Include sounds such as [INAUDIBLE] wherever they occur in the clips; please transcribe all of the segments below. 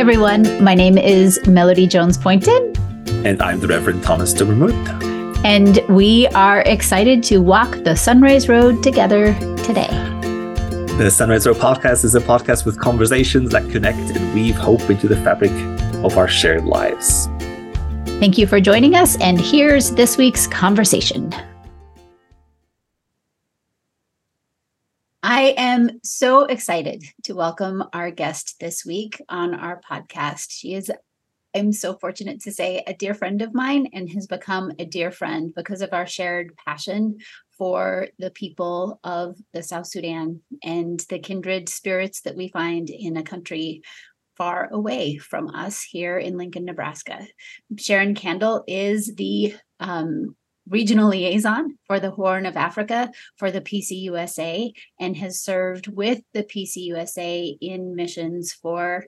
everyone. My name is Melody Jones Poynton. And I'm the Reverend Thomas de And we are excited to walk the Sunrise Road together today. The Sunrise Road podcast is a podcast with conversations that connect and weave hope into the fabric of our shared lives. Thank you for joining us. And here's this week's conversation. I am so excited to welcome our guest this week on our podcast. She is, I'm so fortunate to say, a dear friend of mine and has become a dear friend because of our shared passion for the people of the South Sudan and the kindred spirits that we find in a country far away from us here in Lincoln, Nebraska. Sharon Kandel is the um, regional liaison for the Horn of Africa for the PCUSA and has served with the PCUSA in missions for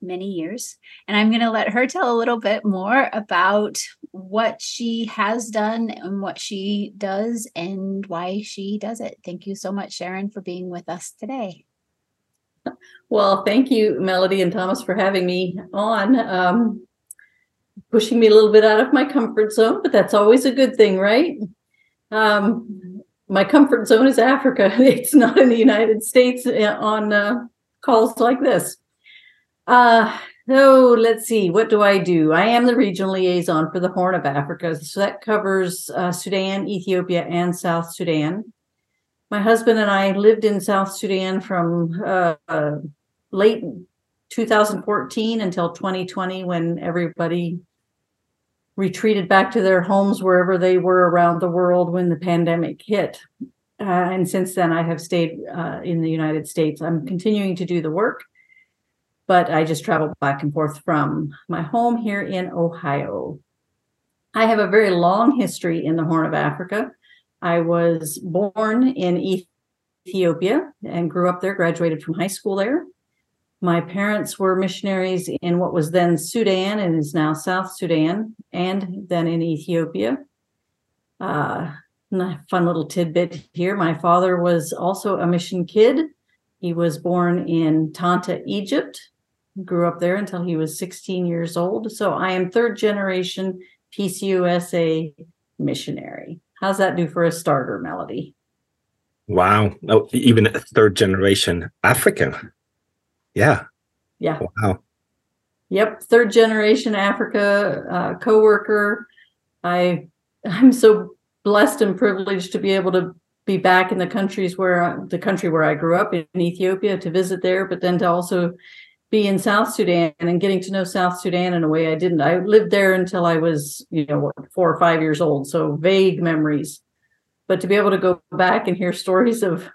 many years. And I'm going to let her tell a little bit more about what she has done and what she does and why she does it. Thank you so much, Sharon, for being with us today. Well, thank you, Melody and Thomas, for having me on. Um, pushing me a little bit out of my comfort zone, but that's always a good thing, right? Um, my comfort zone is Africa. [LAUGHS] It's not in the United States uh, on uh, calls like this. Uh, so let's see, what do I do? I am the regional liaison for the Horn of Africa. So that covers uh, Sudan, Ethiopia, and South Sudan. My husband and I lived in South Sudan from uh late 2014 until 2020 when everybody retreated back to their homes wherever they were around the world when the pandemic hit. Uh, and since then, I have stayed uh, in the United States. I'm continuing to do the work, but I just travel back and forth from my home here in Ohio. I have a very long history in the Horn of Africa. I was born in Ethiopia and grew up there, graduated from high school there. My parents were missionaries in what was then Sudan and is now South Sudan, and then in Ethiopia. Uh, fun little tidbit here. My father was also a mission kid. He was born in Tanta, Egypt, grew up there until he was 16 years old. So I am third generation PCUSA missionary. How's that do for a starter, Melody? Wow. Oh, even third generation African. Yeah. Yeah. Wow. Yep. Third generation Africa uh, coworker. I I'm so blessed and privileged to be able to be back in the countries where the country where I grew up in Ethiopia to visit there, but then to also be in South Sudan and getting to know South Sudan in a way I didn't. I lived there until I was, you know, four or five years old, so vague memories. But to be able to go back and hear stories of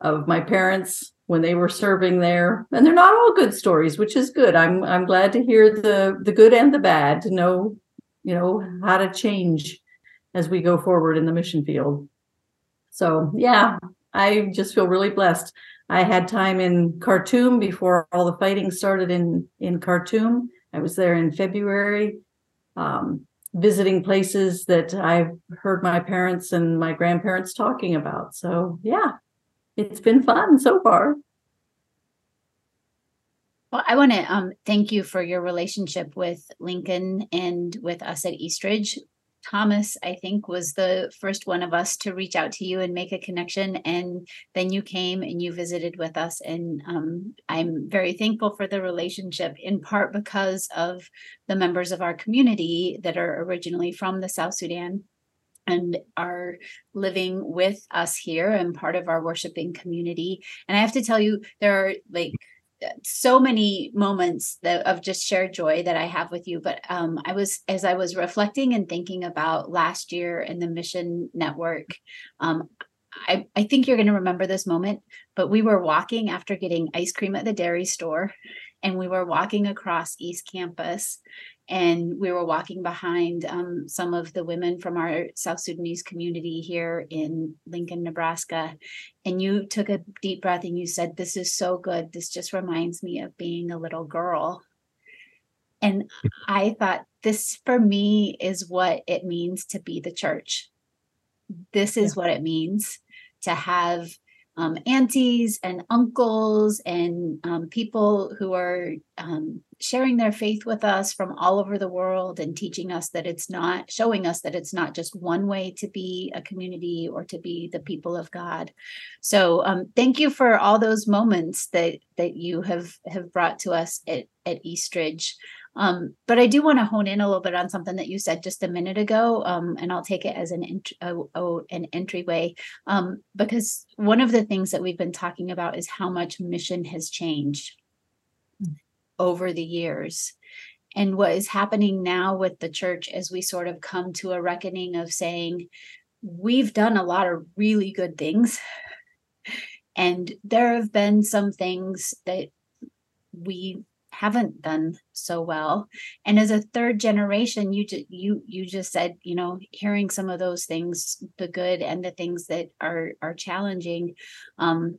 of my parents when they were serving there. And they're not all good stories which is good. I'm i'm glad to hear the the good and the bad to know you know how to change as we go forward in the mission field. So yeah i just feel really blessed. I had time in khartoum before all the fighting started in in khartoum. I was there in february um, visiting places that i've heard my parents and my grandparents talking about. So yeah it's been fun so far. Well, I want to um, thank you for your relationship with Lincoln and with us at Eastridge. Thomas, I think, was the first one of us to reach out to you and make a connection. And then you came and you visited with us. And um, I'm very thankful for the relationship, in part because of the members of our community that are originally from the South Sudan and are living with us here and part of our worshiping community. And I have to tell you, there are like so many moments that, of just shared joy that I have with you. But um, I was, as I was reflecting and thinking about last year in the Mission Network, um, I, I think you're going to remember this moment, but we were walking after getting ice cream at the dairy store, and we were walking across East Campus, and we were walking behind um, some of the women from our South Sudanese community here in Lincoln, Nebraska. And you took a deep breath and you said, This is so good. This just reminds me of being a little girl. And [LAUGHS] I thought, this for me is what it means to be the church. This is yeah. what it means to have um, aunties and uncles and um, people who are um, sharing their faith with us from all over the world and teaching us that it's not showing us that it's not just one way to be a community or to be the people of god. So um, thank you for all those moments that that you have have brought to us at, at eastridge um, but I do want to hone in a little bit on something that you said just a minute ago, um, and I'll take it as an oh, oh, an entryway um, because one of the things that we've been talking about is how much mission has changed over the years. And what is happening now with the church as we sort of come to a reckoning of saying, we've done a lot of really good things. And there have been some things that we haven't done so well. And as a third generation you just you you just said you know hearing some of those things the good and the things that are are challenging um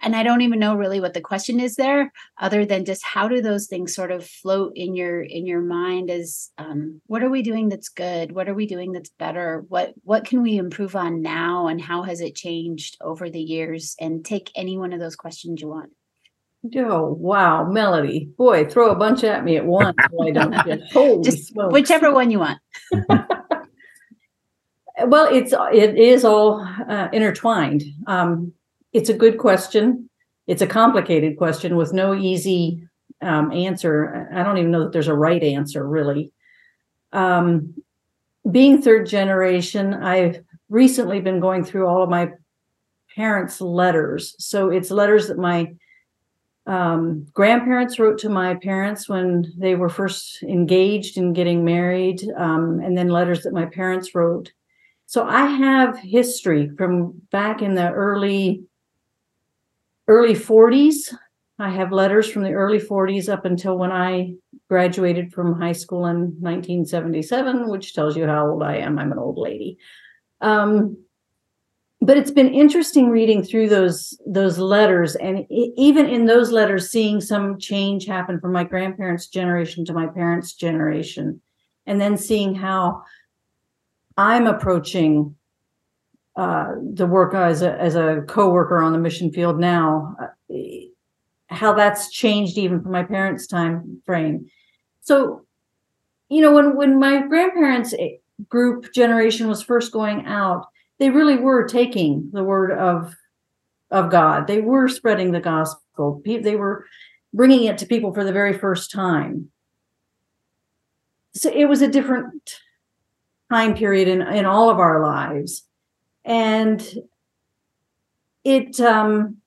and i don't even know really what the question is there other than just how do those things sort of float in your in your mind as um, what are we doing that's good? What are we doing that's better? What what can we improve on now? And how has it changed over the years? And take any one of those questions you want Oh wow, Melody! Boy, throw a bunch at me at once. Why don't you? [LAUGHS] Holy Just smokes. whichever one you want. [LAUGHS] well, it's it is all uh, intertwined. Um, it's a good question. It's a complicated question with no easy um, answer. I don't even know that there's a right answer, really. Um, being third generation, I've recently been going through all of my parents' letters. So it's letters that my um, grandparents wrote to my parents when they were first engaged in getting married, um, and then letters that my parents wrote. So I have history from back in the early early 40s. I have letters from the early 40s up until when I graduated from high school in 1977, which tells you how old I am. I'm an old lady. Um, but it's been interesting reading through those those letters and even in those letters seeing some change happen from my grandparents generation to my parents generation. And then seeing how i'm approaching uh, the work as a as a co-worker on the mission field now uh, how that's changed even from my parents time frame. So you know when when my grandparents group generation was first going out they really were taking the word of of God. They were spreading the gospel. They were bringing it to people for the very first time. So it was a different time period in in all of our lives, and it um,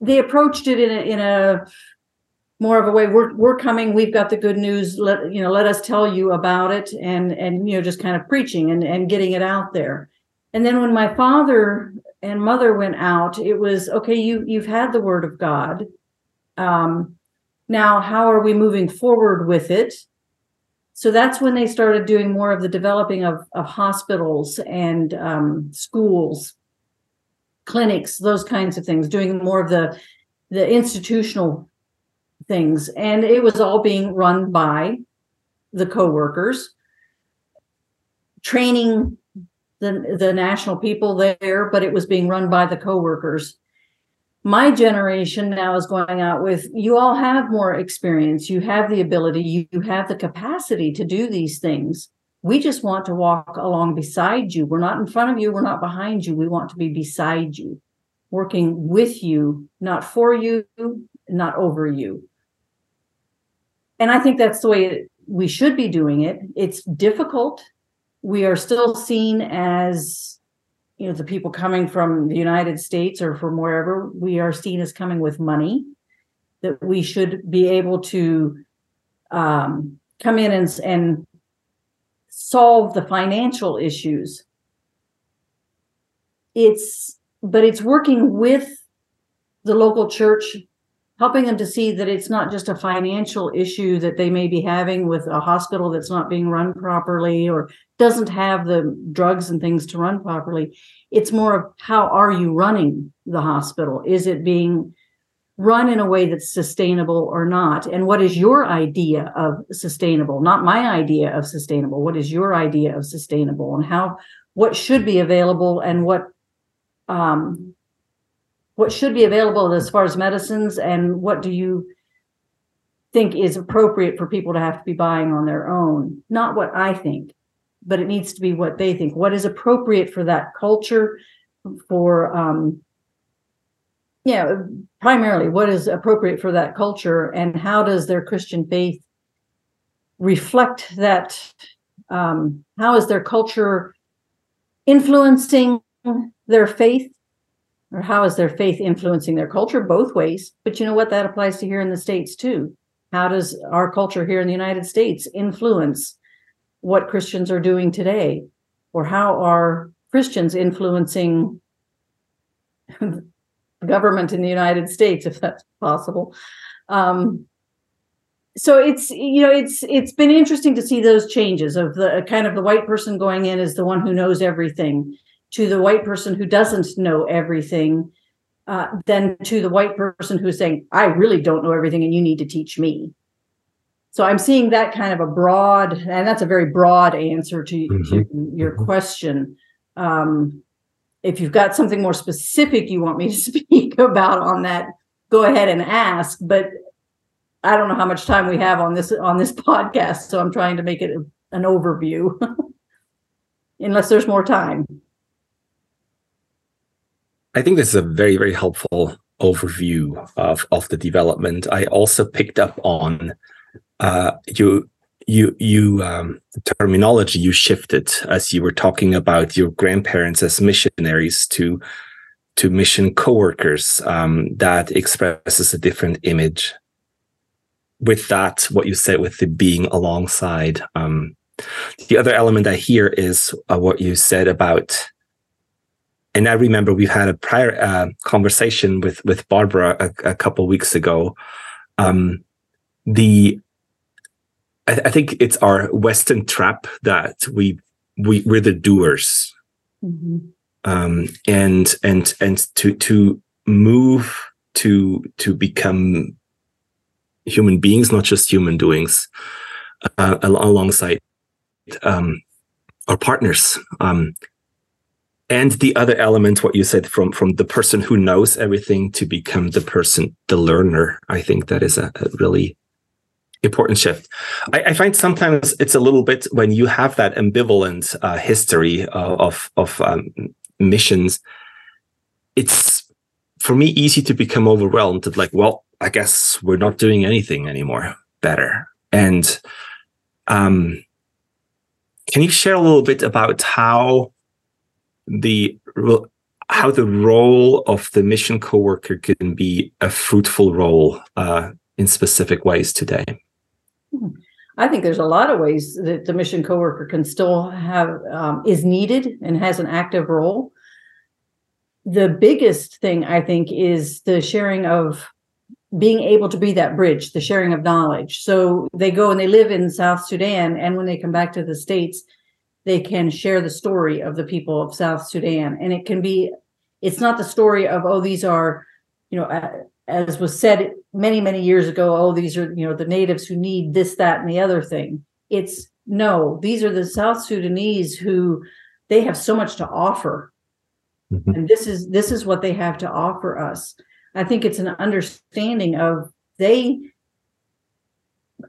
they approached it in a in a more of a way we're we're coming we've got the good news let you know let us tell you about it and and you know just kind of preaching and and getting it out there and then when my father and mother went out, it was okay, you you've had the word of God. Um, now how are we moving forward with it? So that's when they started doing more of the developing of, of hospitals and um, schools, clinics, those kinds of things, doing more of the the institutional things. And it was all being run by the co-workers, training the, the national people there, but it was being run by the co-workers. My generation now is going out with you all have more experience, you have the ability, you, you have the capacity to do these things. We just want to walk along beside you. We're not in front of you, we're not behind you. We want to be beside you, working with you, not for you, not over you. And I think that's the way we should be doing it. It's difficult we are still seen as you know the people coming from the united states or from wherever we are seen as coming with money that we should be able to um, come in and, and solve the financial issues. It's but it's working with the local church helping them to see that it's not just a financial issue that they may be having with a hospital that's not being run properly or doesn't have the drugs and things to run properly. It's more of how are you running the hospital? Is it being run in a way that's sustainable or not? And what is your idea of sustainable? Not my idea of sustainable. What is your idea of sustainable and how what should be available and what um, what should be available as far as medicines and what do you think is appropriate for people to have to be buying on their own? Not what i think but it needs to be what they think. What is appropriate for that culture for um yeah primarily what is appropriate for that culture and how does their christian faith reflect that um how is their culture influencing their faith or how is their faith influencing their culture both ways? But you know what? That applies to here in the states too. How does our culture here in the united states influence what christians are doing today? Or how are christians influencing [LAUGHS] government in the united states if that's possible? Um, so it's you know it's it's been interesting to see those changes of the kind of the white person going in as the one who knows everything to the white person who doesn't know everything uh, than to the white person who's saying i really don't know everything and you need to teach me so i'm seeing that kind of a broad and that's a very broad answer to, mm-hmm. to your mm-hmm. question um, if you've got something more specific you want me to [LAUGHS] speak about on that go ahead and ask but I don't know how much time we have on this on this [LAUGHS] podcast, so I'm trying to make it an overview. [LAUGHS] Unless there's more time. I think this is a very very helpful overview of of the development. I also picked up on uh, you you you um, terminology you shifted as you were talking about your grandparents as missionaries to to mission coworkers um, that expresses a different image with that, what you said with the being alongside, um, the other element I hear is uh, what you said about, and I remember we had a prior uh, conversation with with Barbara a, a couple weeks ago. Um, the I, I, think it's our Western trap that we we we're the doers, mm-hmm. um, and and and to to move to to become human beings, not just human doings, uh, alongside um, our partners. Um, and the other element, what you said from from the person who knows everything to become the person, the learner. I think that is a, a really important shift. I, I, find sometimes it's a little bit when you have that ambivalent uh, history uh, of of um, missions. It's for me easy to become overwhelmed. Of like, well, I guess we're not doing anything anymore better. And um, can you share a little bit about how the how the role of the mission coworker can be a fruitful role uh, in specific ways today? I think there's a lot of ways that the mission coworker can still have um, is needed and has an active role. The biggest thing I think is the sharing of being able to be that bridge, the sharing of knowledge. So they go and they live in South Sudan, and when they come back to the States, they can share the story of the people of South Sudan. And it can be, it's not the story of, oh, these are, you know, as was said many, many years ago, oh, these are, you know, the natives who need this, that, and the other thing. It's no, these are the South Sudanese who they have so much to offer. Mm-hmm. And this is this is what they have to offer us I think it's an understanding of they.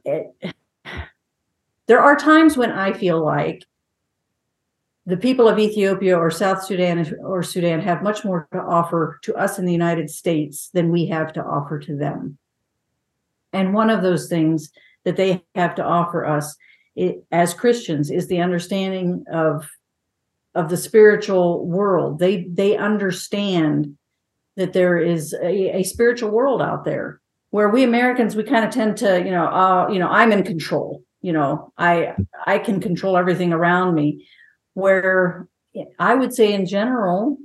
It, [SIGHS] there are times when I feel like the people of Ethiopia or South Sudan or Sudan have much more to offer to us in the United States than we have to offer to them. And one of those things that they have to offer us it, as Christians is the understanding of of the spiritual world. They they understand that there is a, a spiritual world out there where we Americans we kind of tend to you know uh, you know I'm in control you know I I can control everything around me where I would say in general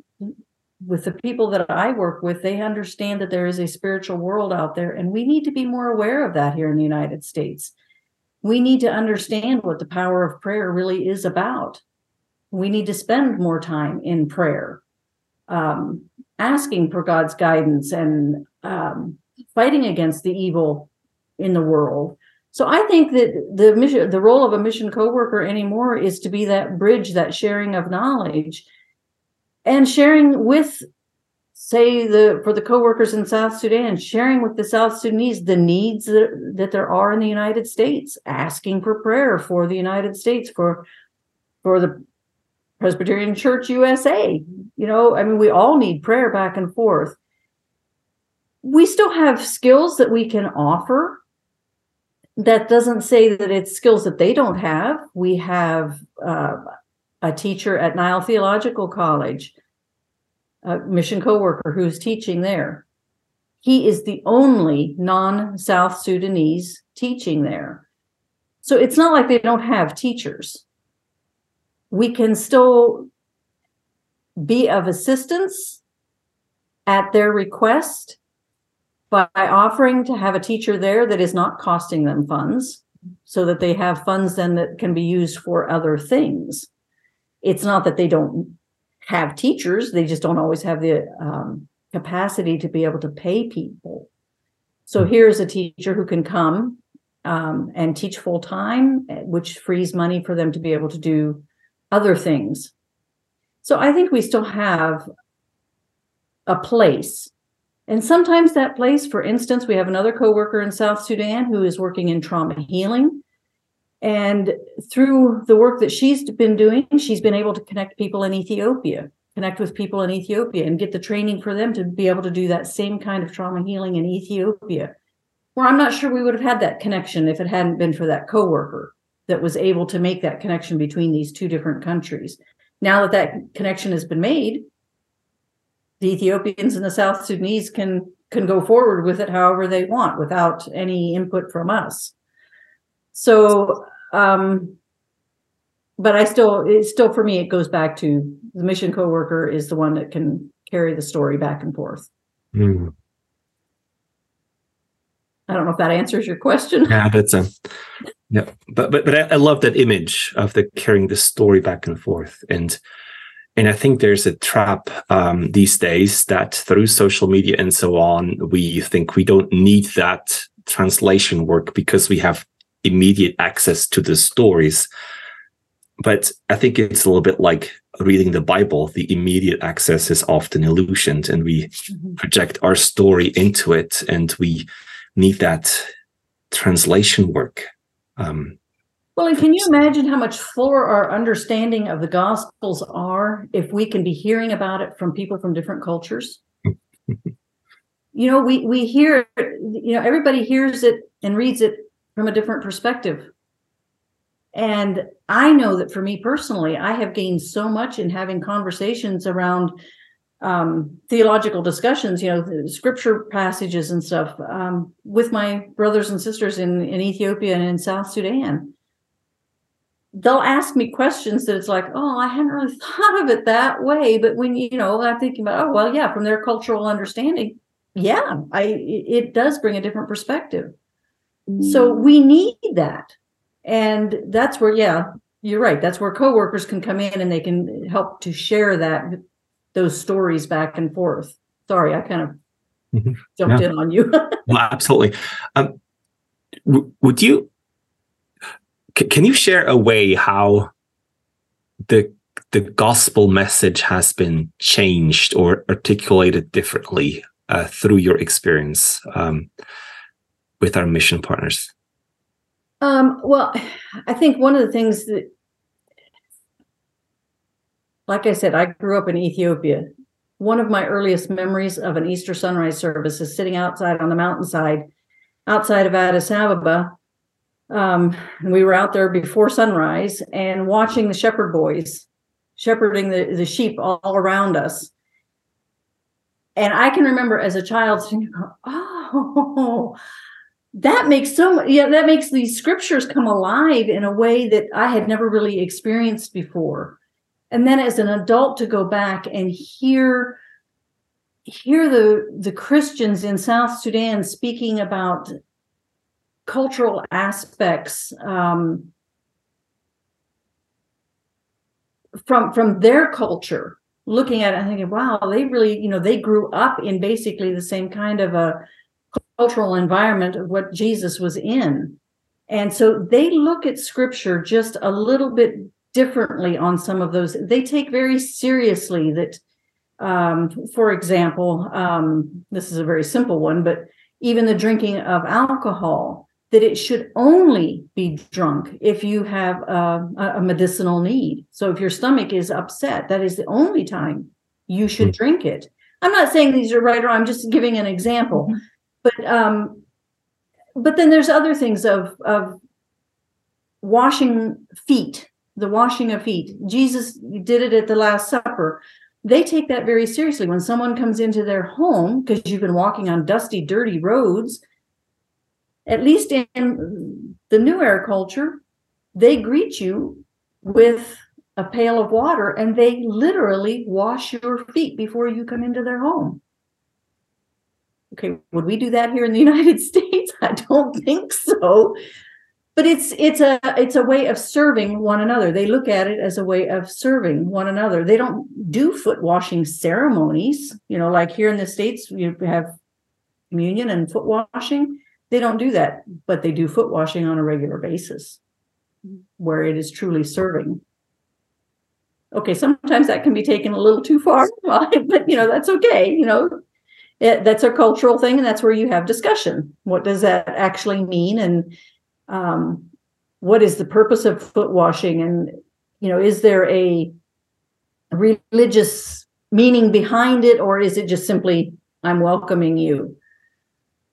with the people that I work with they understand that there is a spiritual world out there and we need to be more aware of that here in the United States we need to understand what the power of prayer really is about we need to spend more time in prayer um, asking for God's guidance and um, fighting against the evil in the world. So I think that the mission, the role of a mission coworker anymore is to be that bridge, that sharing of knowledge. and sharing with say the for the co-workers in south sudan sharing with the south sudanese the needs that, that there are in the united states asking for prayer for the united states for for the presbyterian church usa you know i mean we all need prayer back and forth we still have skills that we can offer that doesn't say that it's skills that they don't have we have uh, a teacher at nile theological college a mission co-worker who's teaching there. He is the only non-South Sudanese teaching there. So it's not like they don't have teachers. We can still be of assistance at their request by offering to have a teacher there that is not costing them funds so that they have funds then that can be used for other things. It's not that they don't have teachers, they just don't always have the um, capacity to be able to pay people. So here's a teacher who can come um, and teach full time, which frees money for them to be able to do other things. So I think we still have a place. And sometimes that place, for instance, we have another coworker in South Sudan who is working in trauma healing. And through the work that she's been doing, she's been able to connect people in Ethiopia, connect with people in Ethiopia, and get the training for them to be able to do that same kind of trauma healing in Ethiopia. Where I'm not sure we would have had that connection if it hadn't been for that coworker that was able to make that connection between these two different countries. Now that that connection has been made, the Ethiopians and the South Sudanese can can go forward with it however they want without any input from us. So, um, but I still, it's still for me, it goes back to the mission coworker is the one that can carry the story back and forth. Mm. I don't know if that answers your question. Yeah, that's a yeah, but but but I, I love that image of the carrying the story back and forth, and and I think there's a trap um, these days that through social media and so on, we think we don't need that translation work because we have immediate access to the stories. But I think it's a little bit like reading the Bible. The immediate access is often illusioned, and we mm-hmm. project our story into it, and we need that translation work. Um, well, and can you imagine how much fuller our understanding of the Gospels are if we can be hearing about it from people from different cultures? [LAUGHS] you know, we we hear, you know, everybody hears it and reads it from a different perspective. And I know that for me personally, I have gained so much in having conversations around um, theological discussions, you know, scripture passages and stuff um, with my brothers and sisters in, in Ethiopia and in South Sudan. They'll ask me questions that it's like, oh, I hadn't really [LAUGHS] thought of it that way. But when you know, I'm thinking about, oh, well, yeah, from their cultural understanding, yeah, I it does bring a different perspective. So we need that. And that's where, yeah, you're right. That's where coworkers can come in and they can help to share that those stories back and forth. Sorry, I kind of mm-hmm. jumped yeah. in on you. [LAUGHS] well, absolutely. Um, w- would you? Can you share a way how the the gospel message has been changed or articulated differently uh, through your experience? Um, with our mission partners? Um, well, I think one of the things that, like I said, I grew up in Ethiopia. One of my earliest memories of an Easter sunrise service is sitting outside on the mountainside outside of Addis Ababa. Um, we were out there before sunrise and watching the shepherd boys shepherding the, the sheep all, all around us. And I can remember as a child thinking, oh, that makes so much yeah that makes these scriptures come alive in a way that i had never really experienced before and then as an adult to go back and hear hear the the christians in south sudan speaking about cultural aspects um, from from their culture looking at it and thinking wow they really you know they grew up in basically the same kind of a cultural environment of what Jesus was in. And so they look at scripture just a little bit differently on some of those. They take very seriously that um, for example, um, this is a very simple one, but even the drinking of alcohol, that it should only be drunk if you have a, a medicinal need. So if your stomach is upset, that is the only time you should mm-hmm. drink it. I'm not saying these are right or I'm just giving an example. Mm-hmm. But um, but then there's other things of of washing feet, the washing of feet. Jesus did it at the Last Supper. They take that very seriously. When someone comes into their home, because you've been walking on dusty, dirty roads, at least in the Nuer culture, they greet you with a pail of water and they literally wash your feet before you come into their home. Okay, would we do that here in the [LAUGHS] United States? I don't think so. But it's it's a it's a way of serving one another. They look at it as a way of serving one another. They don't do foot washing ceremonies, you know, like here in the States, you have communion and foot washing. They don't do that, but they do foot washing on a regular basis where it is truly serving. Okay, sometimes that can be taken a little too far, [LAUGHS] but you know, that's okay. You know, it, that's a cultural thing, and that's where you have discussion. What does that actually mean? And um, what is the purpose of foot washing? And you know, is there a religious meaning behind it, or is it just simply I'm welcoming you?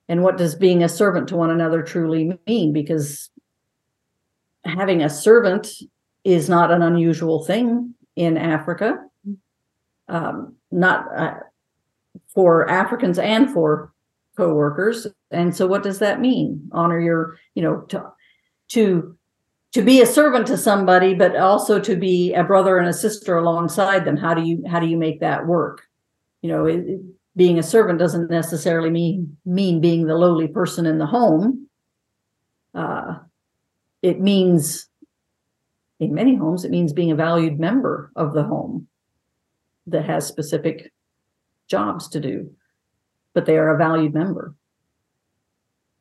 And what does being a servant to one another truly mean? Because having a servant is not an unusual thing in Africa. Um, not uh, for Africans and for co-workers. And so what does that mean? Honor your, you know, to to to be a servant to somebody, but also to be a brother and a sister alongside them. How do you how do you make that work? You know, it, being a servant doesn't necessarily mean mean being the lowly person in the home. Uh, it means, in many homes, it means being a valued member of the home that has specific jobs to do, but they are a valued member.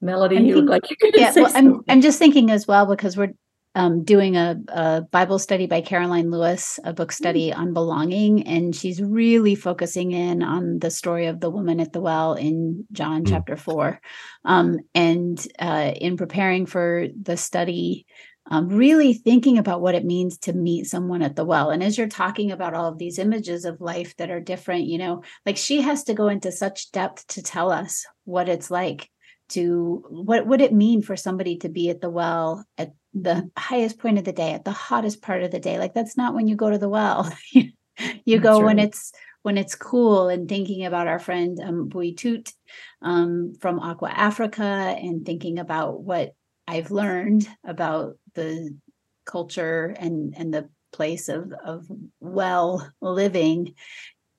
Melody, you look like you're yeah, well, I'm, I'm just thinking as well because we're um, doing a, a, Bible study by Caroline Lewis, a book study mm-hmm. on belonging, and she's really focusing in on the story of the woman at the well in John mm-hmm. chapter four. Um, and uh, in preparing for the study, um, really thinking about what it means to meet someone at the well. And as you're talking about all of these images of life that are different, you know, like she has to go into such depth to tell us what it's like to what would it mean for somebody to be at the well at the highest point of the day at the hottest part of the day like that's not when you go to the well [LAUGHS] you go right. when it's when it's cool and thinking about our friend um, Bui Tut um, from Aqua Africa and thinking about what I've learned about the culture and and the place of of well living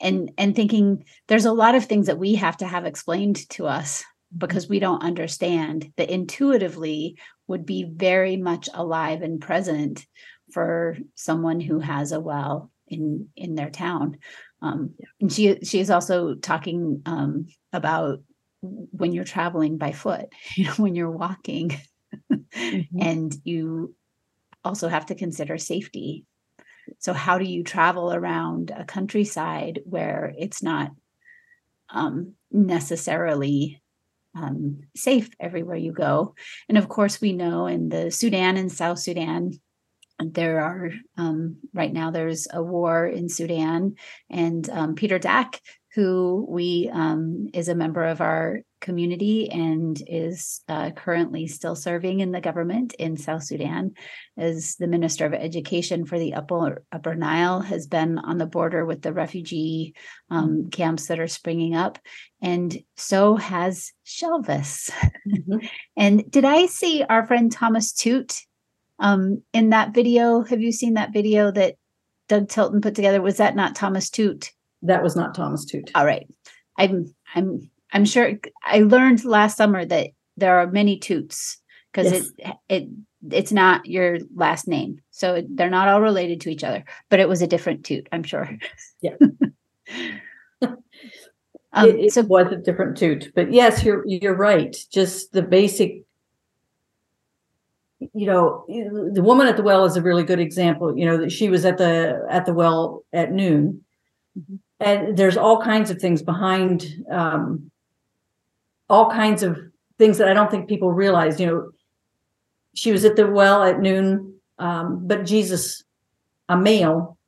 and and thinking there's a lot of things that we have to have explained to us because we don't understand that intuitively would be very much alive and present for someone who has a well in in their town um, and she she is also talking um, about when you're traveling by foot [LAUGHS] you know when you're walking mm-hmm. and you also have to consider safety. So, how do you travel around a countryside where it's not um, necessarily um, safe everywhere you go? And of course, we know in the Sudan and South Sudan, there are um, right now there's a war in Sudan, and um, Peter Dack who we um, is a member of our community and is uh, currently still serving in the government in South Sudan as the Minister of Education for the Upper, Upper Nile, has been on the border with the refugee um, camps that are springing up. And so has Shelvis. Mm-hmm. [LAUGHS] and did I see our friend Thomas Tut um, in that video? Have you seen that video that Doug Tilton put together? Was that not Thomas Tut? That was not Thomas Tut. All right. I'm I'm I'm sure I learned last summer that there are many Tuts because yes. it it it's not your last name. So they're not all related to each other, but it was a different Tut, I'm sure. Yeah. [LAUGHS] [LAUGHS] um, it, it so, was a different tut, but yes, you're you're right. Just the basic you know the woman at the well is a really good example you know that she was at the at the well at noon mm-hmm and there's all kinds of things behind um, all kinds of things that I don't think people realize. You know, she was at the well at noon, um, but Jesus, a male,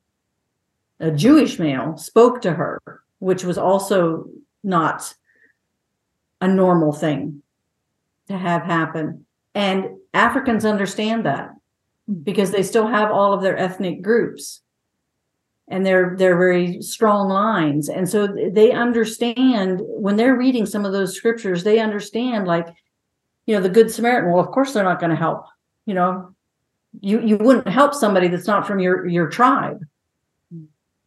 a Jewish male, spoke to her, which was also not a normal thing to have happen. And Africans understand that because they still have all of their ethnic groups and they're they're very strong lines. And so they understand when they're reading some of those scriptures they understand like you know the good samaritan well of course they're not going to help you know? You you wouldn't help somebody that's not from your your tribe.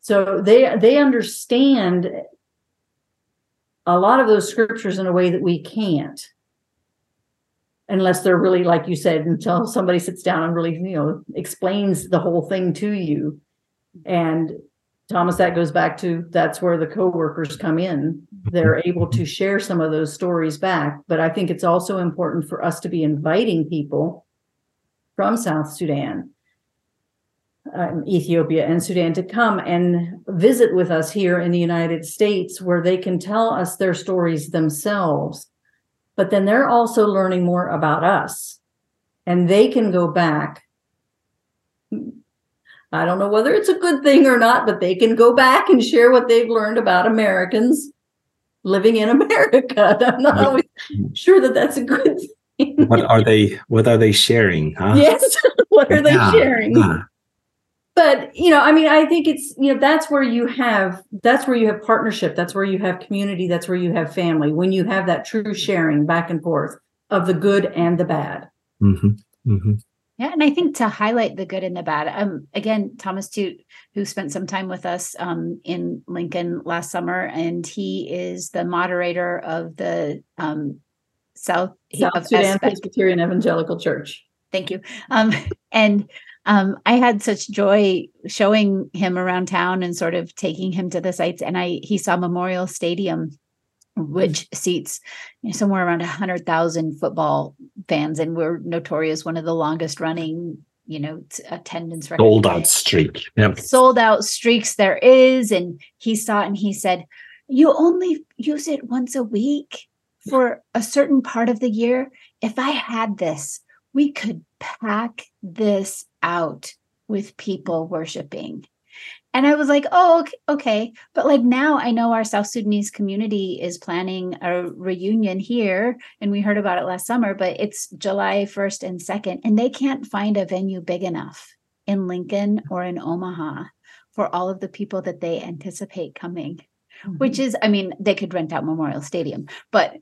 So they they understand a lot of those scriptures in a way that we can't. Unless they're really like you said until somebody sits down and really you know explains the whole thing to you and Thomas, that goes back to that's where the co-workers come in. They're able to share some of those stories back. But I think it's also important for us to be inviting people from South Sudan, um, Ethiopia, and Sudan to come and visit with us here in the United States, where they can tell us their stories themselves. But then they're also learning more about us, and they can go back I don't know whether it's a good thing or not, but they can go back and share what they've learned about Americans living in America. [LAUGHS] I'm not always sure that that's a good thing. What are they? What are they sharing? Huh? Yes, [LAUGHS] what are they sharing? But you know, I mean, I think it's you know that's where you have that's where you have partnership. That's where you have community. That's where you have family. When you have that true sharing back and forth of the good and the bad. Mm-hmm. Mm-hmm. Yeah, and I think to highlight the good and the bad. Um, again, Thomas Tut, who spent some time with us um, in Lincoln last summer, and he is the moderator of the um, South, South of Sudan Presbyterian Evangelical Church. Thank you. Um, and um, I had such joy showing him around town and sort of taking him to the sites. And I he saw Memorial Stadium Mm-hmm. which seats you know, somewhere around 100,000 football fans. And we're notorious, one of the longest running, you know, attendance record. Sold out streak. Yep. Sold out streaks there is. And he saw it and he said, You only use it once a week for a certain part of the year. If I had this, we could pack this out with people worshiping and I was like, oh, okay. But like now I know our South Sudanese community is planning a reunion here. And we heard about it last summer, but it's July 1st and 2nd. And they can't find a venue big enough in Lincoln or in Omaha for all of the people that they anticipate coming, mm-hmm. which is, I mean, they could rent out Memorial Stadium, but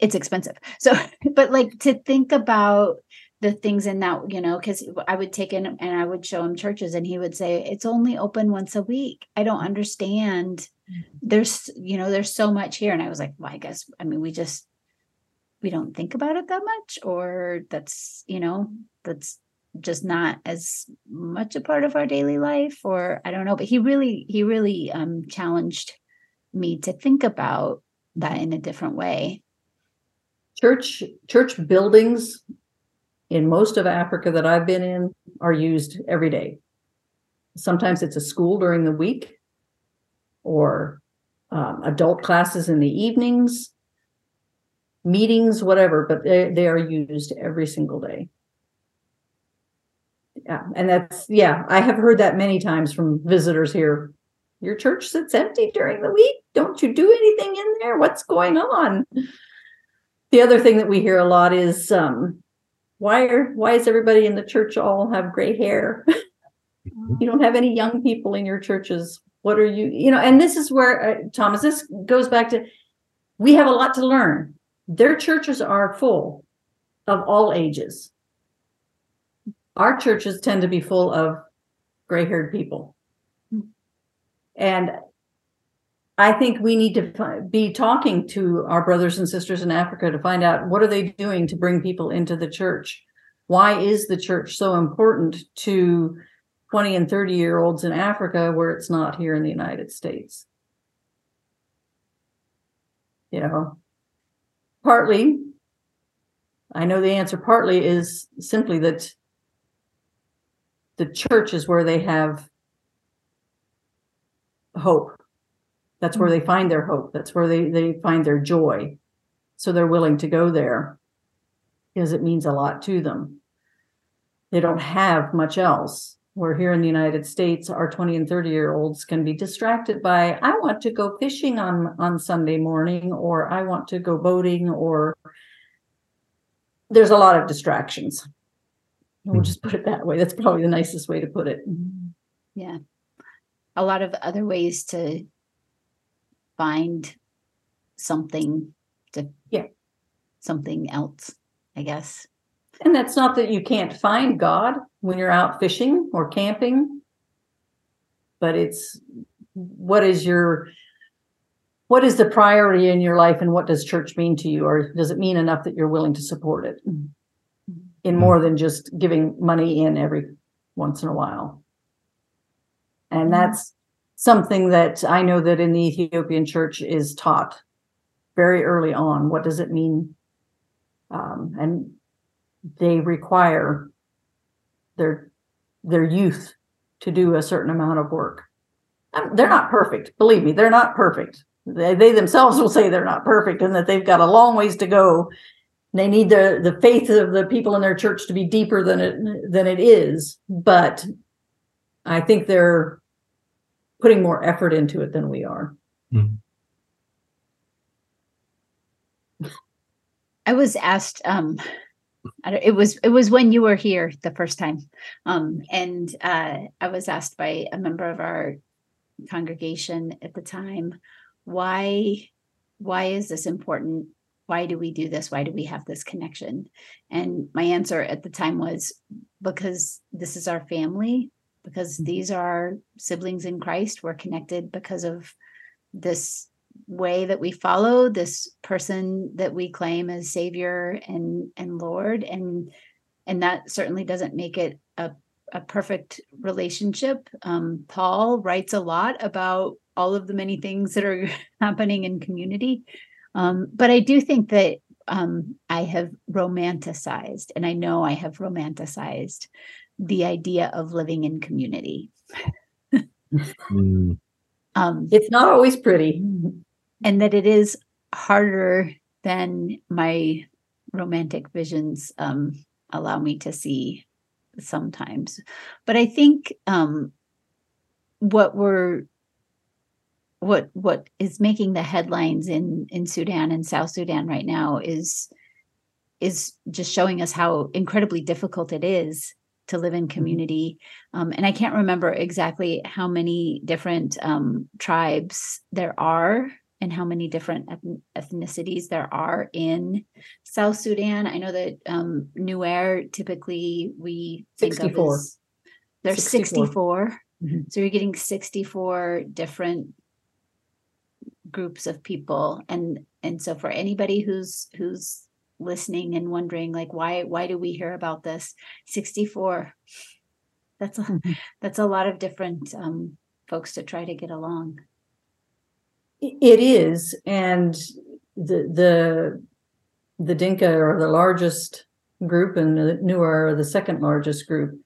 it's expensive. So, [LAUGHS] but like to think about the things in that you know because i would take in and i would show him churches and he would say it's only open once a week. I don't understand. Mm-hmm. there's you know there's so much here. And i was like well i guess i mean we just we don't think about it that much or that's you know that's just not as much a part of our daily life or i don't know. But he really he really um challenged me to think about that in a different way. Church church buildings in most of Africa that I've been in are used every day. Sometimes it's a school during the week or um, adult classes in the evenings, meetings, whatever, but they, they are used every single day. Yeah, and that's, yeah, I have heard that many times from visitors here. Your church sits empty during the week. Don't you do anything in there? What's going on? The other thing that we hear a lot is um, why are why is everybody in the church all have gray hair? [LAUGHS] You don't have any young people in your churches. What are you you know and this is where uh, thomas this goes back to we have a lot to learn. Their churches are full of all ages. Our churches tend to be full of gray-haired people. And I think we need to be talking to our brothers and sisters in Africa to find out what are they doing to bring people into the church? Why is the church so important to 20 and 30 year olds in Africa where it's not here in the United States? You know, partly, I know the answer partly is simply that the church is where they have hope That's where they mm-hmm. find their hope. That's where they, they find their joy. So they're willing to go there because it means a lot to them. They don't have much else. Where here in the United States, our 20 and 30 year olds can be distracted by, I want to go fishing on, on Sunday morning, or I want to go boating, or there's a lot of distractions. We'll mm-hmm. just put it that way. That's probably the nicest way to put it. Mm-hmm. Yeah. A lot of other ways to find something to Yeah. something else, I guess. And that's not that you can't find God when you're out fishing or camping, but it's what is your what is the priority in your life and what does church mean to you? Or does it mean enough that you're willing to support it? Mm-hmm. In more than just giving money in every once in a while. And mm-hmm. that's something that i know that in the ethiopian church is taught very early on. What does it mean? Um, and they require their their youth to do a certain amount of work. Um, they're not perfect believe me they're not perfect. They, they themselves will say they're not perfect and that they've got a long ways to go. They need the the faith of the people in their church to be deeper than it than it is but i think they're putting more effort into it than we are I was asked um I don't, it was it was when you were here the first time. Um and uh I was asked by a member of our congregation at the time why why is this important? Why do we do this? Why do we have this connection? And my answer at the time was because this is our family, because these are siblings in Christ. We're connected because of this way that we follow this person that we claim as savior and and lord. And and that certainly doesn't make it a, a perfect relationship. Um, paul writes a lot about all of the many things that are [LAUGHS] happening in community. Um, but i do think that um, i have romanticized and i know i have romanticized the idea of living in community. Mm, um, it's not always pretty. and that it is harder than my romantic visions um, allow me to see sometimes. But I think um, what we're what what is making the headlines in in Sudan and South Sudan right now is is just showing us how incredibly difficult it is to live in community. Um, and I can't remember exactly how many different um, tribes there are and how many different ethnicities there are in South Sudan. I know that um, Nuer typically we think 64. of as there's 64. 64. Mhm. So you're getting 64 different groups of people and and so for anybody who's who's listening and wondering like why why do we hear about this 64 that's a Mhm. that's a lot of different um folks to try to get along It is, and the the the Dinka are the largest group, and the Nuer are the second largest group.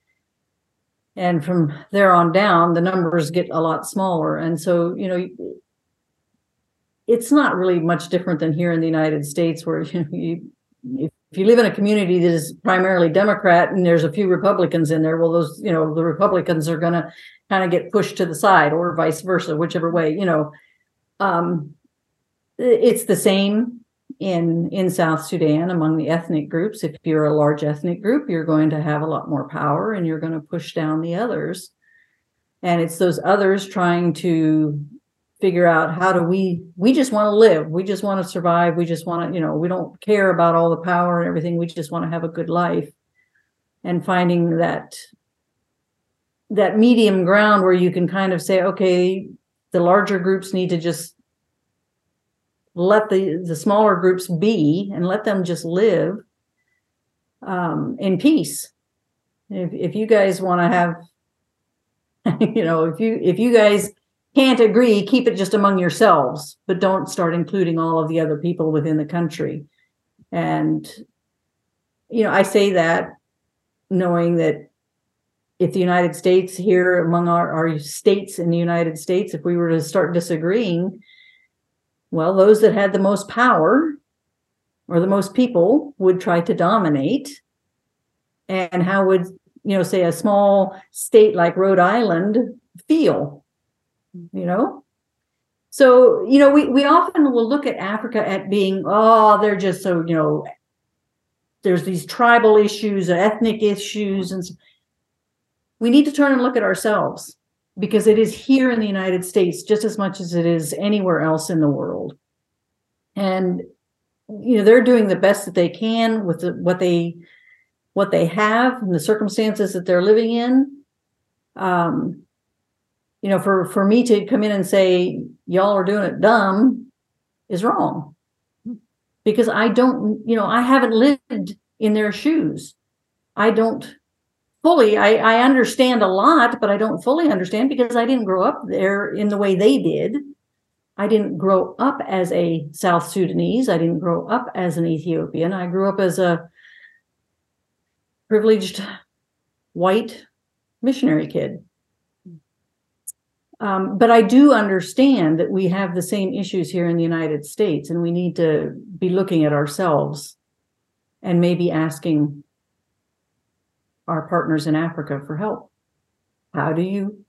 And from there on down, the numbers get a lot smaller, and so you know, it's not really much different than here in the United States, where [LAUGHS] you, know, you if you live in a community that is primarily Democrat and there's a few Republicans in there, well, those you know the Republicans are going to kind of get pushed to the side, or vice versa, whichever way you know um, it's the same in in South Sudan among the ethnic groups. If you're a large ethnic group, you're going to have a lot more power, and you're going to push down the others. And it's those others trying to figure out how do we we just want to live. We just want to survive. We just want to you know we don't care about all the power and everything. We just want to have a good life. And finding that that medium ground where you can kind of say okay the larger groups need to just let the the smaller groups be and let them just live um, in peace. If if you guys want to have, [LAUGHS] you know, if you if you guys can't agree, keep it just among yourselves, but don't start including all of the other people within the country. And you know, I say that knowing that if the United States here among our, our states in the United States, if we were to start disagreeing, well, those that had the most power or the most people would try to dominate. And how would, you know, say a small state like Rhode Island feel? You know? So, you know, we, we often will look at Africa at being, oh, they're just so, you know, there's these tribal issues, ethnic issues, and we need to turn and look at ourselves because it is here in the United States just as much as it is anywhere else in the world. And you know, they're doing the best that they can with the, what they what they have and the circumstances that they're living in. Um, you know, for for me to come in and say y'all are doing it dumb is wrong. Because I don't, you know, I haven't lived in their shoes. I don't fully I, I understand a lot but i don't fully understand because i didn't grow up there in the way they did. I didn't grow up as a south sudanese. I didn't grow up as an ethiopian. I grew up as a privileged white missionary kid um, but i do understand that we have the same issues here in the united states and we need to be looking at ourselves and maybe asking our partners in Africa for help. How do you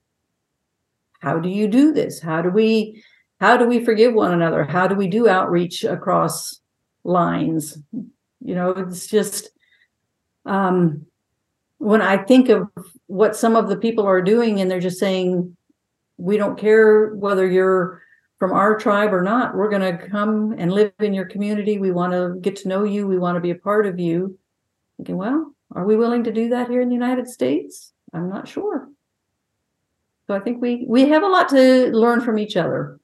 how do you do this? How do we how do we forgive one another? How do we do outreach across lines? You know, it's just um when I think of what some of the people are doing and they're just saying we don't care whether you're from our tribe or not. We're going to come and live in your community. We want to get to know you. We want to be a part of you. Thinking, well, are we willing to do that here in the United States? I'm not sure. So I think we we have a lot to learn from each other.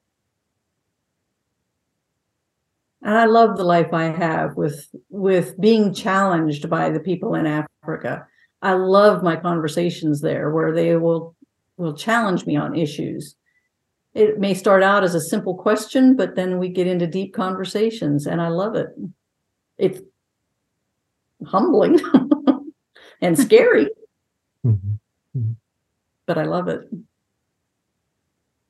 And I love the life I have with with being challenged by the people in Africa. I love my conversations there where they will will challenge me on issues. It may start out as a simple question, but then we get into deep conversations and I love it. It's humbling. [LAUGHS] and scary. Mm-hmm. Mm-hmm. But I love it.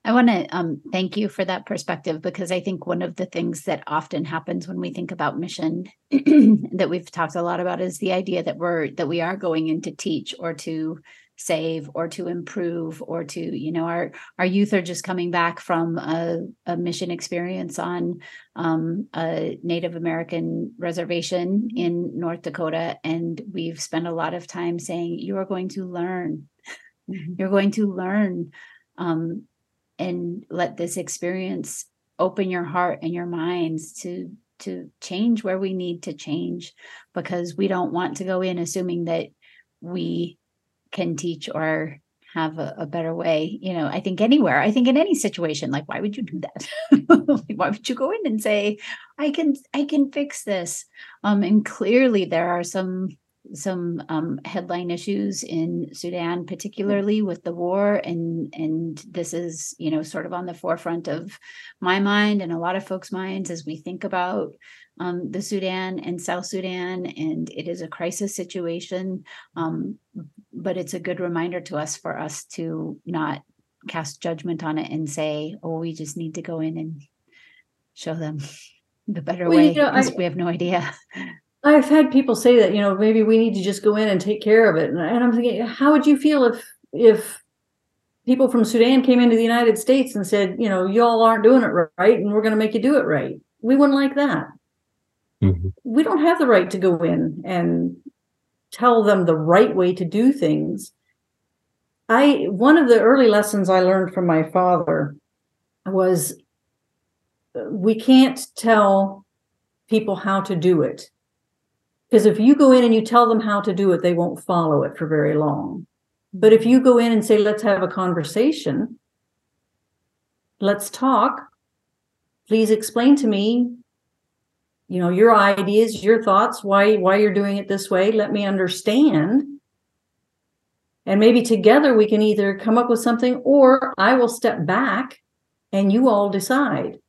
I want to um, thank you for that perspective because I think one of the things that often happens when we think about mission [CLEARS THROAT] that we've talked a lot about is the idea that we're that we are going in to teach or to save or to improve or to you know our our youth are just coming back from a, a mission experience on um, a native american reservation in north dakota. And we've spent a lot of time saying you are going to learn. Mm-hmm. you're going to learn um, and let this experience open your heart and your minds to to change where we need to change because we don't want to go in assuming that we can teach or have a, a, better way you know i think anywhere i think in any situation like why would you do that? [LAUGHS] Why would you go in and say i can i can fix this? Um and clearly there are some some um, headline issues in Sudan, particularly with the war, and and this is you know sort of on the forefront of my mind and a lot of folks' minds as we think about um, the Sudan and South Sudan, and it is a crisis situation. Um, but it's a good reminder to us for us to not cast judgment on it and say, "Oh, we just need to go in and show them [LAUGHS] the better well, way," you know, because we have no idea. I've had people say that you know maybe we need to just go in and take care of it, and I'm thinking, how would you feel if if people from Sudan came into the United States and said, you know, y'all aren't doing it right, and we're going to make you do it right? We wouldn't like that. Mm-hmm. We don't have the right to go in and tell them the right way to do things. I one of the early lessons I learned from my father was we can't tell people how to do it. Because if you go in and you tell them how to do it, they won't follow it for very long. But if you go in and say, let's have a conversation, let's talk, please explain to me you know your ideas your thoughts why why you're doing it this way. Let me understand. And maybe together we can either come up with something or i will step back and you all decide.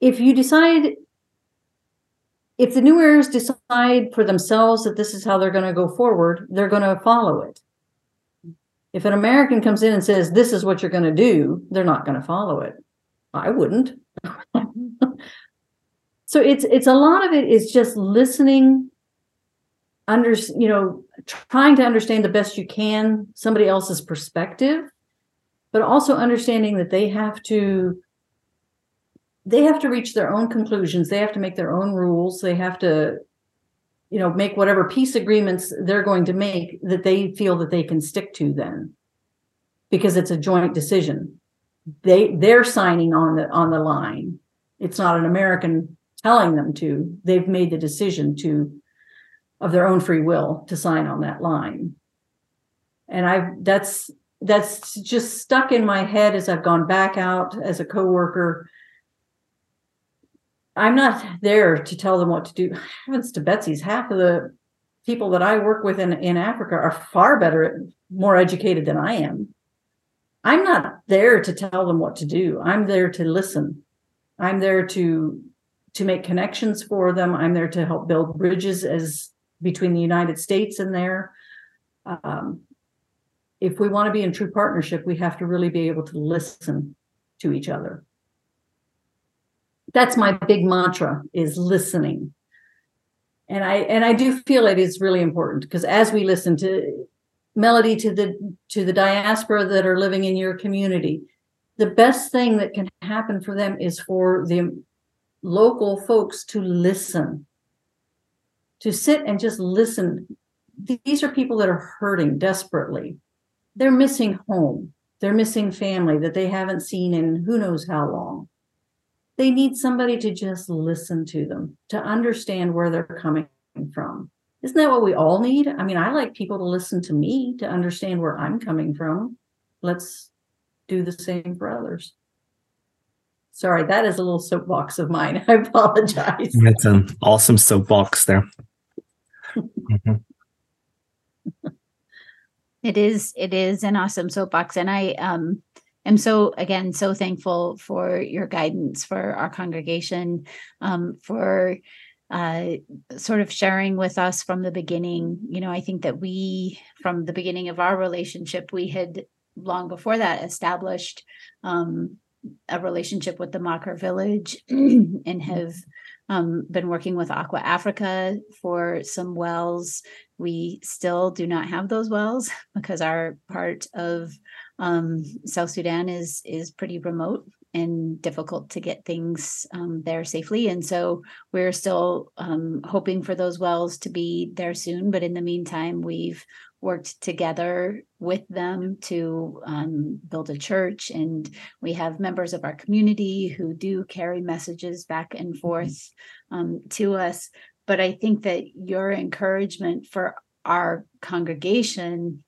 If you decide if the Nuers decide for themselves that this is how they're going to go forward they're going to follow it If an American comes in and says, This is what you're going to do, they're not going to follow it. I wouldn't. [LAUGHS] so it's it's a lot of it is just listening under you know trying to understand the best you can somebody else's perspective but also understanding that they have to they have to reach their own conclusions. They have to make their own rules. They have to you know make whatever peace agreements they're going to make that they feel that they can stick to then. Because it's a joint decision. They they're signing on the on the line. It's not an american telling them to. They've made the decision to of their own free will to sign on that line. And i that's that's just stuck in my head as i've gone back out as a coworker i'm not there to tell them what to do. [SIGHS] Heavens to betsy's half of the people that i work with in, in africa are far better more educated than i am. I'm not there to tell them what to do. I'm there to listen. I'm there to to make connections for them. I'm there to help build bridges as between the United States and there. Um, if we want to be in true partnership, we have to really be able to listen to each other. That's my big mantra is listening. And I and I do feel it is really important because as we listen to melody to the to the diaspora that are living in your community, the best thing that can happen for them is for the local folks to listen to sit and just listen. These are people that are hurting desperately. They're missing home. They're missing family that they haven't seen in who knows how long. They need somebody to just listen to them, to understand where they're coming from. Isn't that what we all need? I mean, I like people to listen to me to understand where I'm coming from. Let's do the same for others. Sorry, that is a little soapbox of mine. [LAUGHS] I apologize. It's an awesome soapbox there. Mm-hmm. It is it is an awesome soapbox and I um am so again so thankful for your guidance for our congregation um for uh sort of sharing with us from the beginning. You know I think that we from the beginning of our relationship we had long before that established um a relationship with the Makar village [CLEARS THROAT] and have um, been working with Aqua Africa for some wells. We still do not have those wells [LAUGHS] because our part of um, South Sudan is is pretty remote and difficult to get things um, there safely. And so we're still um, hoping for those wells to be there soon. But in the meantime, we've worked together with them to um, build a church. And we have members of our community who do carry messages back and mm-hmm. forth um, to us. But I think that your encouragement for our congregation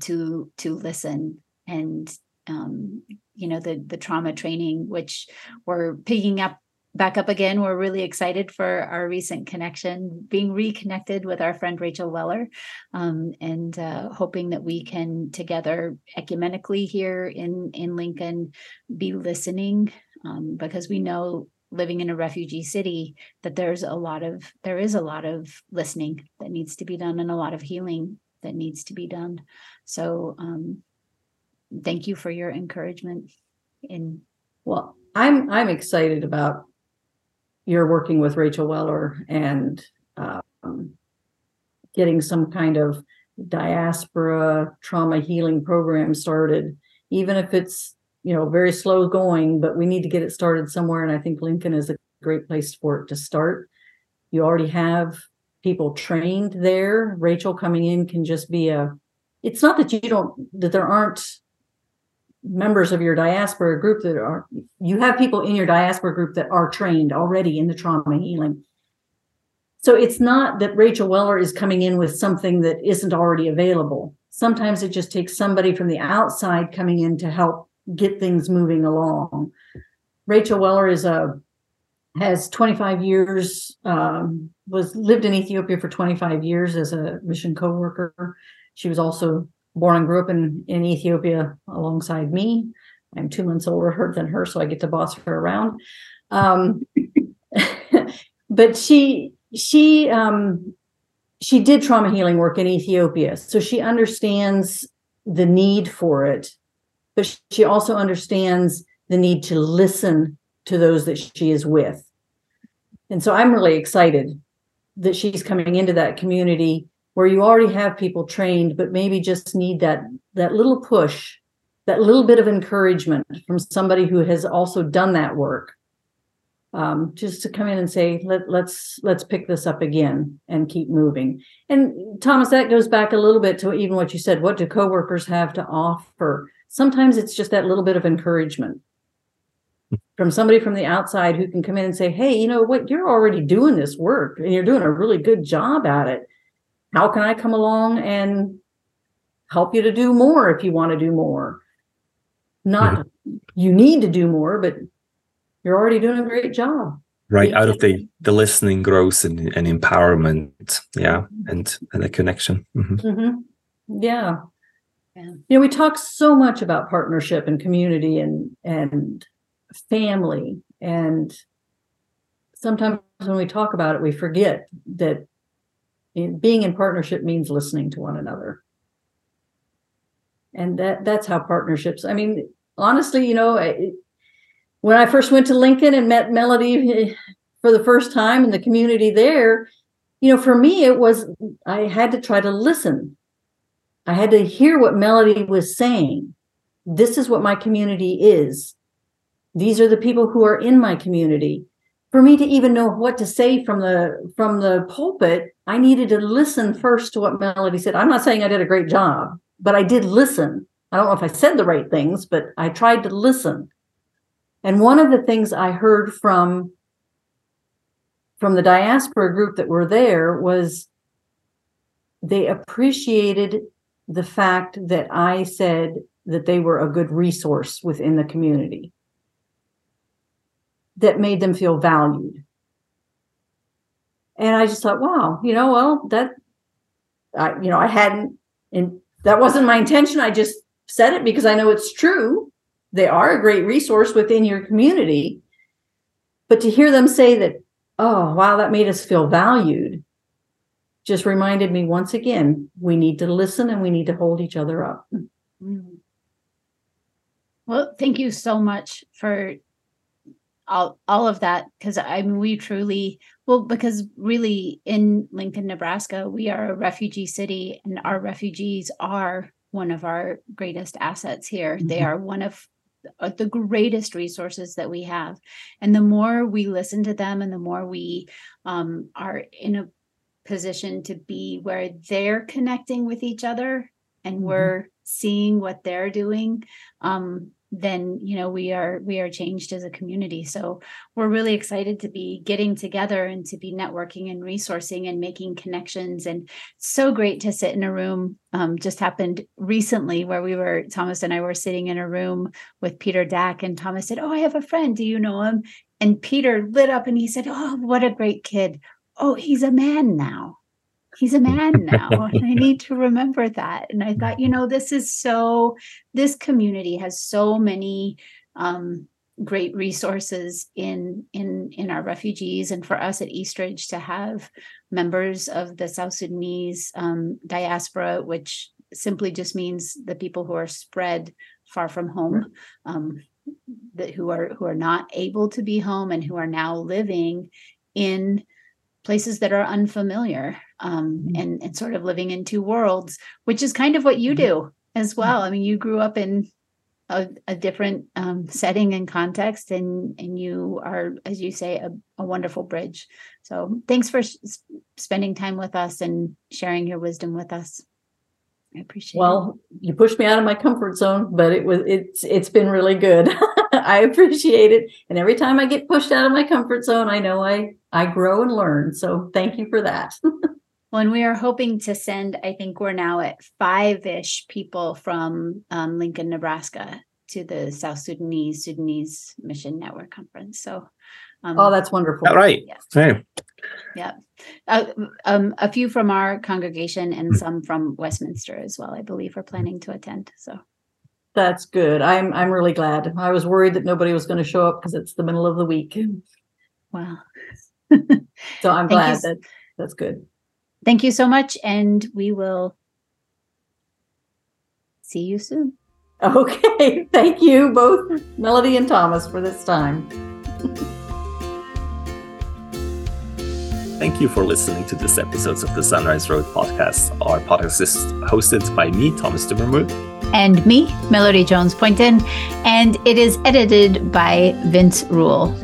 to to listen and um, you know the the trauma training which we're picking up back up again. We're really excited for our recent connection, being reconnected with our friend Rachel Weller, um, and uh, hoping that we can together ecumenically here in in Lincoln be listening um, because we know living in a refugee city that there's a lot of there is a lot of listening that needs to be done and a lot of healing that needs to be done. So um, thank you for your encouragement in well i'm i'm excited about you're working with Rachel Weller and um, getting some kind of diaspora trauma healing program started, even if it's you know very slow going, but we need to get it started somewhere. And I think Lincoln is a great place for it to start. You already have people trained there. Rachel coming in can just be a. It's not that you don't that there aren't members of your diaspora group that are you have people in your diaspora group that are trained already in the trauma healing. So it's not that rachel weller is coming in with something that isn't already available. Sometimes it just takes somebody from the outside coming in to help get things moving along. Rachel weller is a has 25 years um, was lived in ethiopia for 25 years as a mission co-worker. She was also born and grew up in, in Ethiopia alongside me. I'm two months older than her, so I get to boss her around. Um, [LAUGHS] but she she um, she did trauma healing work in Ethiopia, so she understands the need for it, but she also understands the need to listen to those that she is with. And so I'm really excited that she's coming into that community where you already have people trained, but maybe just need that that little push, that little bit of encouragement from somebody who has also done that work. Um, just to come in and say, Let, let's let's pick this up again and keep moving. And Thomas, that goes back a little bit to even what you said. What do coworkers have to offer? Sometimes it's just that little bit of encouragement from somebody from the outside who can come in and say, Hey, you know what, you're already doing this work and you're doing a really good job at it. How can I come along and help you to do more if you want to do more? Not you need to do more, but you're already doing a great job. Right. Out of the the listening growth and, and empowerment. Yeah. And and the connection. Mhm. Mm-hmm. Yeah. Yeah. You know, we talk so much about partnership and community and and family. And sometimes when we talk about it, we forget that in, being in partnership means listening to one another. And that that's how partnerships. I mean, honestly, you know, when I first went to Lincoln and met Melody eh, for the first time in the community there, you know, for me it was I had to try to listen. I had to hear what Melody was saying. This is what my community is. These are the people who are in my community. For me to even know what to say from the from the pulpit, I needed to listen first to what Melody said. I'm not saying I did a great job, but I did listen. I don't know if I said the right things, but I tried to listen. And one of the things I heard from from the diaspora group that were there was they appreciated the fact that I said that they were a good resource within the community that made them feel valued. And I just thought, wow, you know, well, that I, you know, I hadn't, and that wasn't my intention. I just said it because I know it's true. They are a great resource within your community. But to hear them say that, oh, wow, that made us feel valued, just reminded me once again, we need to listen and we need to hold each other up. Mm. Well, thank you so much for all all of that because I mean we truly well because really in Lincoln, Nebraska, we are a refugee city and our refugees are one of our greatest assets here. They Mhm. are one of uh, the greatest resources that we have. And the more we listen to them and the more we um, are in a position to be where they're connecting with each other and Mhm. we're seeing what they're doing um, then you know we are we are changed as a community. So we're really excited to be getting together and to be networking and resourcing and making connections. And so great to sit in a room um, just happened recently where we were thomas and i were sitting in a room with peter dack and thomas said oh i have a friend. Do you know him? And peter lit up and he said oh what a great kid. Oh he's a man now he's a man [LAUGHS] now i need to remember that. And i thought you know this is so this community has so many um, great resources in in in our refugees and for us at eastridge to have members of the south sudanese um, diaspora which simply just means the people who are spread far from home um, that who are who are not able to be home and who are now living in places that are unfamiliar um, Mhm. and and sort of living in two worlds, which is kind of what you Mhm. do as well. I mean, you grew up in a, a different um, setting and context, and and you are, as you say, a, a wonderful bridge. So thanks for s- spending time with us and sharing your wisdom with us. I appreciate it. Well, you pushed me out of my comfort zone, but it was it's it's been really good. [LAUGHS] I appreciate it. And every time I get pushed out of my comfort zone, I know I I grow and learn. So thank you for that. [LAUGHS] Well, and we are hoping to send, I think we're now at five ish people from um, Lincoln, Nebraska to the South Sudanese Sudanese Mission Network Conference. So, um, Oh, that's wonderful. All right. Yes. Hey. uh, um, a few from our congregation and some from Westminster as well, I believe, are planning to attend. So, That's good. I'm I'm really glad. I was worried that nobody was going to show up because it's the middle of the week. wow. [LAUGHS] So I'm Thank you glad that that's good. Thank you so much. And we will See you soon. Okay. [LAUGHS] Thank you, both Melody and Thomas, for this time. Thank you for listening to this episode of the Sunrise Road podcast. Our podcast is hosted by me, Thomas Dimmermuth. And me, Melody Jones Poynton. And it is edited by Vince Rule.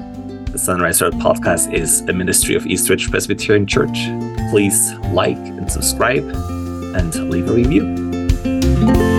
The Sunrise Road podcast is a ministry of Eastridge Presbyterian Church. Please like and subscribe and leave a review.